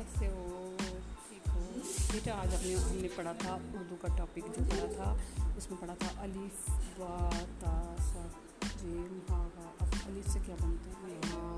कैसे हो ठीक हो बेटा आज हमने हमने पढ़ा था उर्दू का टॉपिक जो पढ़ा था, उसमें पढ़ा था अलीफ वा ता, सा, जे अब अलीफ से क्या बनता है?